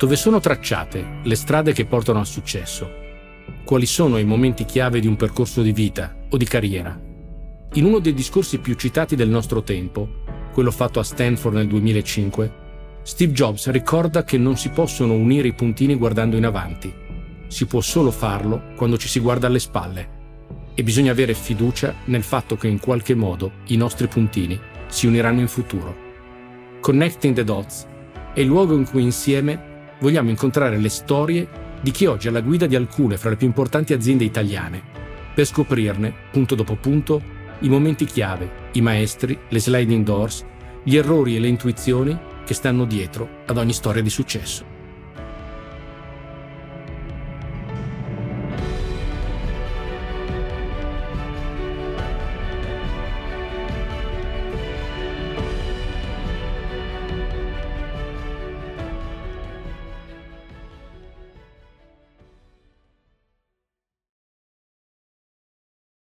Dove sono tracciate le strade che portano al successo? Quali sono i momenti chiave di un percorso di vita o di carriera? In uno dei discorsi più citati del nostro tempo, quello fatto a Stanford nel 2005, Steve Jobs ricorda che non si possono unire i puntini guardando in avanti. Si può solo farlo quando ci si guarda alle spalle. E bisogna avere fiducia nel fatto che in qualche modo i nostri puntini si uniranno in futuro. Connecting the Dots è il luogo in cui insieme vogliamo incontrare le storie di chi oggi è alla guida di alcune fra le più importanti aziende italiane, per scoprirne, punto dopo punto, i momenti chiave, i maestri, le sliding doors, gli errori e le intuizioni che stanno dietro ad ogni storia di successo.